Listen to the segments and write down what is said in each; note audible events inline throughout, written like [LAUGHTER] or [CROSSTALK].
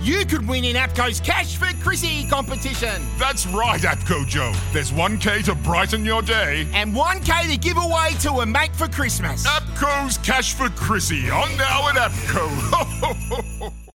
you could win in APCO's Cash for Chrissy competition. That's right, APCO Joe. There's 1K to brighten your day. And 1K to give away to a mate for Christmas. APCO's Cash for Chrissy on now at APCO. [LAUGHS]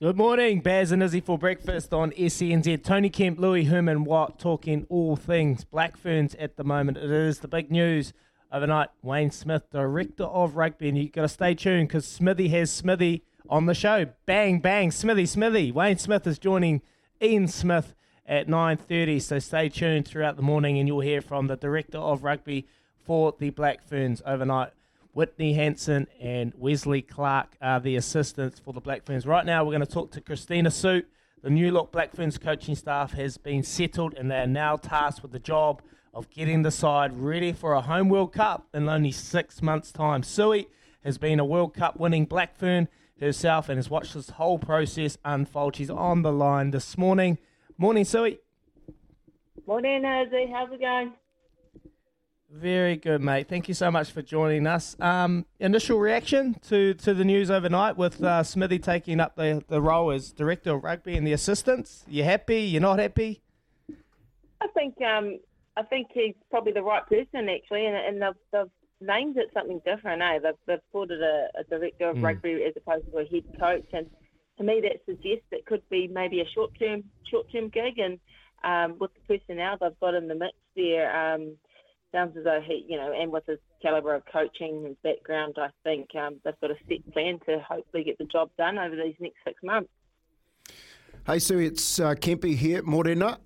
Good morning, Baz and Izzy for breakfast on SENZ. Tony Kemp, Louis Herman Watt talking all things Black Ferns at the moment. It is the big news overnight. Wayne Smith, director of rugby, and you got to stay tuned because Smithy has Smithy on the show. Bang, bang, Smithy, Smithy. Wayne Smith is joining Ian Smith at 9.30, so stay tuned throughout the morning and you'll hear from the director of rugby for the Black Ferns overnight. Whitney Hansen and Wesley Clarke are the assistants for the Black Ferns. Right now, we're going to talk to Christina Suit. The New Look Black Ferns coaching staff has been settled and they are now tasked with the job of getting the side ready for a home World Cup in only six months' time. Sui has been a World Cup winning Black Fern herself and has watched this whole process unfold. She's on the line this morning. Morning, Sui. Morning, Izzy. How's it going? Very good, mate. Thank you so much for joining us. Um, initial reaction to, to the news overnight with uh, Smithy taking up the, the role as director of rugby and the assistants. You happy? You're not happy? I think um, I think he's probably the right person actually, and, and they've, they've named it something different. Eh? They've, they've called it a, a director of Mm. rugby as opposed to a head coach, and to me that suggests it could be maybe a short term short term gig. And um, with the personnel they've got in the mix there, um, sounds as though he, you know, and with his caliber of coaching and background, I think um, they've got a set plan to hopefully get the job done over these next six months. Hey, Sue, it's uh, Kempy here, Morena.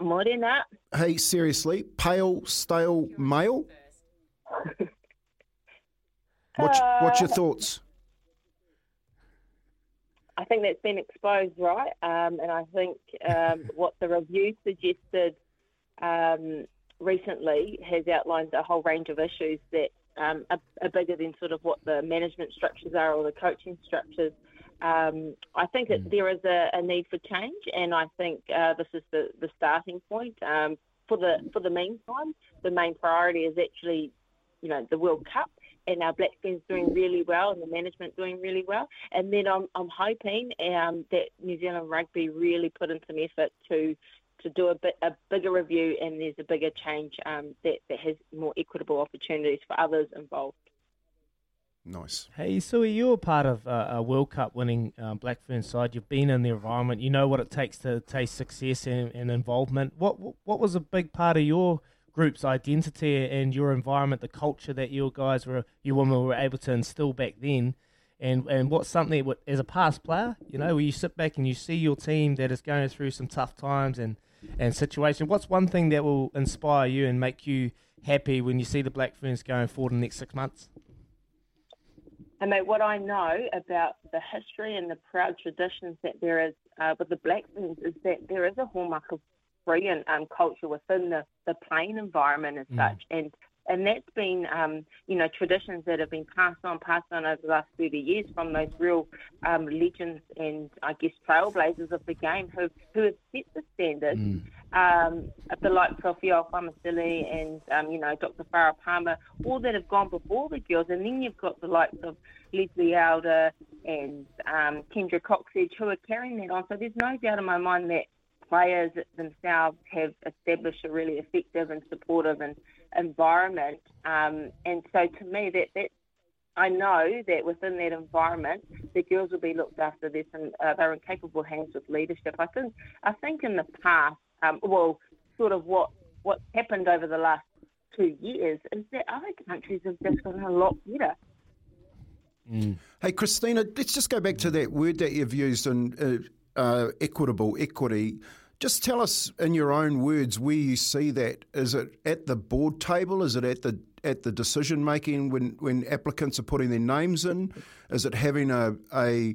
Morena. Hey, seriously, pale, stale male? What's, what's your thoughts? I think that's been exposed, right? Um, and I think um, [LAUGHS] what the review suggested um, recently has outlined a whole range of issues that um, are, are bigger than sort of what the management structures are or the coaching structures. Um, I think that there is a, a need for change, and I think uh, this is the, the starting point. Um, for the for the meantime, the main priority is actually, you know, the World Cup and our Black Ferns doing really well and the management doing really well. And then I'm, I'm hoping um, that New Zealand Rugby really put in some effort to to do a bit a bigger review and there's a bigger change um, that, that has more equitable opportunities for others involved. Nice. Hey, Sui, you're part of uh, a World Cup winning uh, Black Fern side. You've been in the environment. You know what it takes to taste success and, and involvement. What what was a big part of your group's identity and your environment, the culture that you guys were, you women were able to instill back then? And and what's something what, as a past player, you know, where you sit back and you see your team that is going through some tough times and and situations. What's one thing that will inspire you and make you happy when you see the Black Ferns going forward in the next six months? And mate, what I know about the history and the proud traditions that there is uh, with the Black Ferns is that there is a hallmark of brilliant um, culture within the, the playing environment as Mm. such. And and that's been, um, you know, traditions that have been passed on, passed on over the last 30 years from those real um, legends and, I guess, trailblazers of the game who, who have set the standard. Um, the likes of Fiao'o Fa'amausili and, um, you know, Dr. Farah Palmer, all that have gone before the girls. And then you've got the likes of Leslie Elder and um, Kendra Cocksedge who are carrying that on. So there's no doubt in my mind that players themselves have established a really effective and supportive and environment. Um, and so to me, that, that I know that within that environment, the girls will be looked after. There's some, uh, they're in capable hands with leadership. I think, I think in the past, um, well, sort of what what's happened over the last two years is that other countries have just gotten a lot better. Mm. Hey, Christina, let's just go back to that word that you've used in uh, uh, equitable, equity. Just tell us in your own words where you see that. Is it at the board table? Is it at the at the decision making when, when applicants are putting their names in? Is it having a, a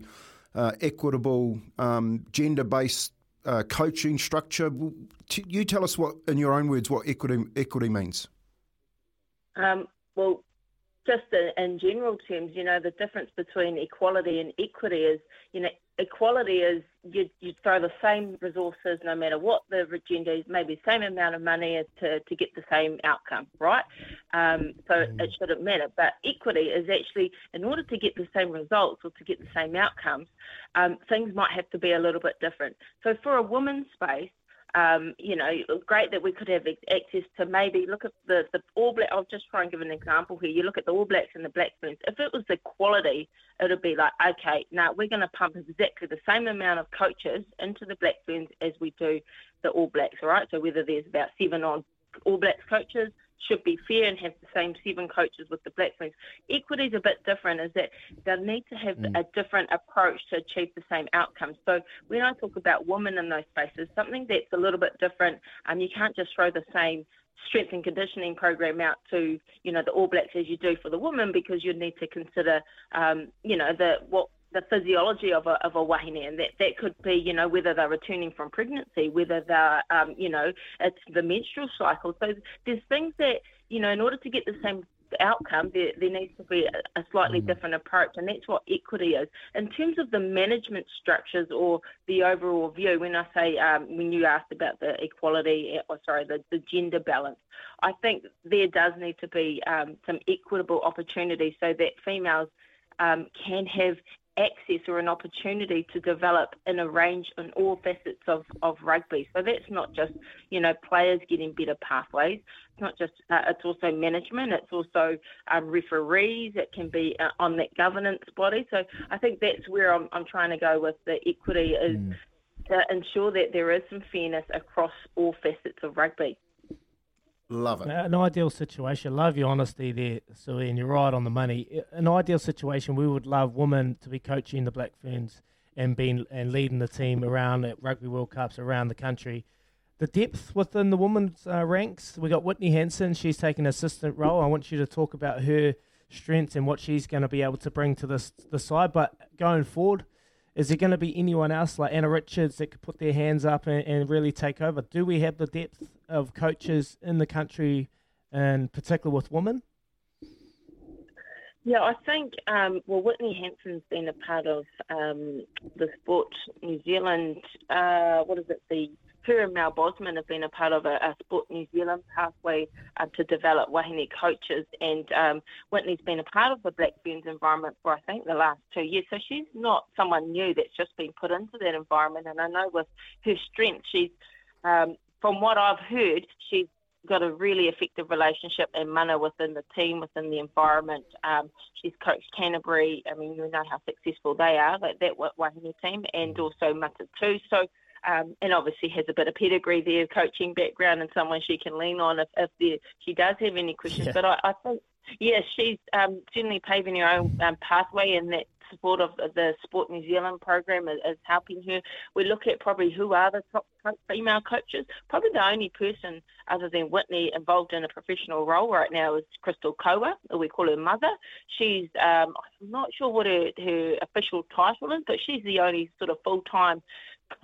uh, equitable, um, gender based uh, coaching structure? You tell us what, in your own words, what equity equity means. Um, well, just in general terms, you know, the difference between equality and equity is, you know, equality is you, you throw the same resources no matter what the agenda is, maybe the same amount of money to, to get the same outcome, right? Um, so mm. it shouldn't matter. But equity is actually, in order to get the same results or to get the same outcomes, um, things might have to be a little bit different. So for a woman's space, um, you know, great that we could have access to maybe look at the, the All Black. I'll just try and give an example here. You look at the All Blacks and the Black Ferns. If it was the quality, it would be like, okay, now we're going to pump exactly the same amount of coaches into the Black Ferns as we do the All Blacks, all right? So whether there's about seven on All Blacks coaches, should be fair and have the same seven coaches with the Black Ferns. Equity is a bit different, is that they need to have mm. a different approach to achieve the same outcomes. So when I talk about women in those spaces, something that's a little bit different, um, you can't just throw the same strength and conditioning program out to you know the All Blacks as you do for the women because you need to consider um, you know the what the physiology of a, of a wahine, and that, that could be, you know, whether they're returning from pregnancy, whether they're, um, you know, it's the menstrual cycle. So there's things that, you know, in order to get the same outcome, there, there needs to be a, a slightly mm. different approach, and that's what equity is. In terms of the management structures or the overall view, when I say, um, when you asked about the equality, or sorry, the, the gender balance, I think there does need to be um, some equitable opportunities so that females um, can have access or an opportunity to develop in a range in all facets of, of rugby. So that's not just, you know, players getting better pathways. It's not just, uh, it's also management. It's also um, referees. It can be uh, on that governance body. So I think that's where I'm, I'm trying to go with the equity is mm. to ensure that there is some fairness across all facets of rugby. Love it. An ideal situation. Love your honesty there, Sue, and you're right on the money. An ideal situation, we would love women to be coaching the Black Ferns and being and leading the team around at Rugby World Cups around the country. The depth within the women's uh, ranks, we got Whitney Hansen. She's taking an assistant role. I want you to talk about her strengths and what she's going to be able to bring to this the side. But going forward, is there going to be anyone else like Anna Richards that could put their hands up and, and really take over? Do we have the depth of coaches in the country, and particularly with women? Yeah, I think, um, well, Whitney Hansen's been a part of um, the Sport New Zealand, uh, what is it, the her and Mel Bosman have been a part of a, a Sport New Zealand pathway uh, to develop wahine coaches, and um, Whitney's been a part of the Black Ferns environment for I think the last two years. So she's not someone new that's just been put into that environment. And I know with her strength, she's um, from what I've heard, she's got a really effective relationship and mana within the team, within the environment. Um, she's coached Canterbury. I mean, you know how successful they are, like that Wahine team, and also Mata too. So um, and obviously has a bit of pedigree there, coaching background, and someone she can lean on if, if there, she does have any questions. Yeah. But I, I think, yeah, she's um, certainly paving her own um, pathway, and that support of the Sport New Zealand program is, is, helping her. We look at probably who are the top female coaches. Probably the only person other than Whitney involved in a professional role right now is Crystal Kaua, we call her mother. She's, um, I'm not sure what her, her official title is, but she's the only sort of full time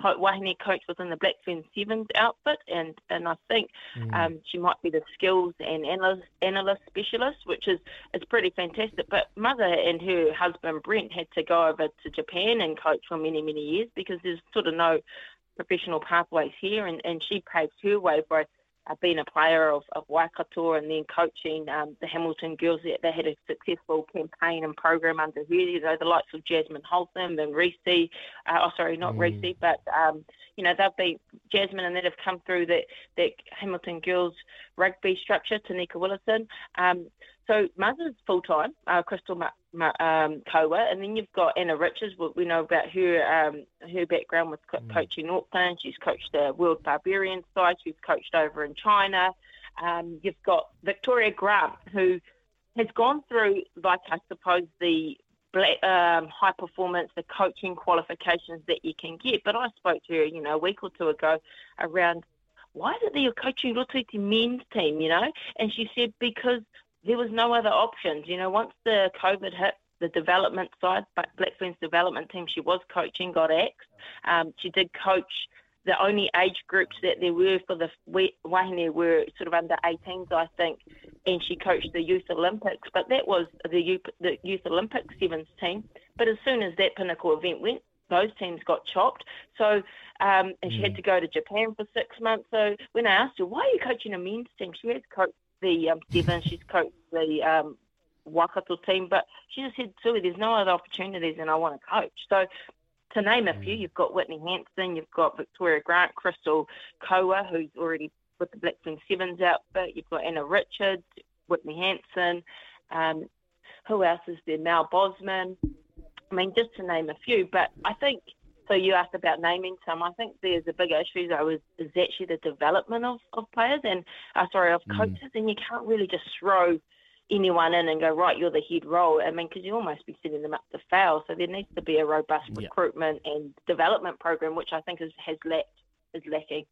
wahine coach was in the Black Ferns Sevens outfit, and, and I think mm. um, she might be the skills and analyst, analyst specialist, which is is pretty fantastic. But mother and her husband Brent had to go over to Japan and coach for many many years because there's sort of no professional pathways here, and, and she paved her way by uh, being a player of, of Waikato and then coaching um, the Hamilton girls. They, they had a successful campaign and program under her. You know, the likes of Jasmine Holtham and Reese. Uh, oh, sorry, not mm. Reese, but um, you know they've been Jasmine and that have come through that that Hamilton girls rugby structure. Tenika Willison. Um, so mother's full time, uh, Crystal Ma- Ma- um, and then you've got Anna Richards. We know about her um, her background with co- mm. coaching Auckland. She's coached the World Barbarian side. She's coached over in China. Um, you've got Victoria Grant, who has gone through, like I suppose, the black, um, high performance, the coaching qualifications that you can get. But I spoke to her, you know, a week or two ago around why is it that you're coaching Rotiti men's team, you know? And she said because there was no other options. You know, once the COVID hit, the development side, Black Ferns development team she was coaching got axed. Um, she did coach the only age groups that there were for the Wahine were sort of under 18s, I think, and she coached the Youth Olympics, but that was the Youth, the Youth Olympics sevens team. But as soon as that pinnacle event went, those teams got chopped. So, um, and she had mm. to go to Japan for six months. So when I asked her, why are you coaching a men's team? She has coached the um, Devon. She's coached the um, Waikato team, but she just said, Sue, there's no other opportunities and I want to coach. So to name a few, mm. you've got Whitney Hansen, you've got Victoria Grant, Crystal Kaua, who's already with the Black Ferns Sevens outfit, you've got Anna Richards, Whitney Hansen, um, who else is there? Mel Bosman. I mean, just to name a few, but I think – so you asked about naming some. I think there's a big issue though is, is actually the development of, of players and uh, sorry of mm. coaches, mm. and you can't really just throw anyone in and go right. You're the head role. I mean, because you almost be setting them up to fail. So there needs to be a robust yeah. recruitment and development program, which I think is has lacked is lacking.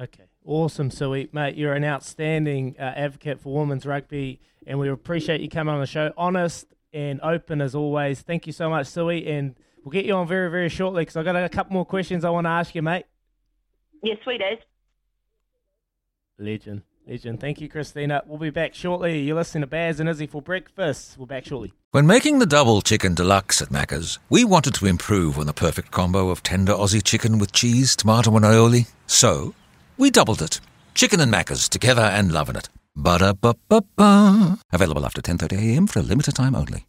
Okay, awesome, Sui, mate. You're an outstanding uh, advocate for women's rugby, and we appreciate you coming on the show. Honest and open as always. Thank you so much, Sui, and We'll get you on very, very shortly because I've got a couple more questions I want to ask you, mate. Yes, sweet as. Legend. Legend. Thank you, Christina. We'll be back shortly. You're listening to Baz and Izzy for breakfast. We'll be back shortly. When making the double chicken deluxe at Macca's, we wanted to improve on the perfect combo of tender Aussie chicken with cheese, tomato, and aioli. So, we doubled it. Chicken and Macca's together and loving it. Ba-da-ba-ba-ba. Available after 10.30am for a limited time only.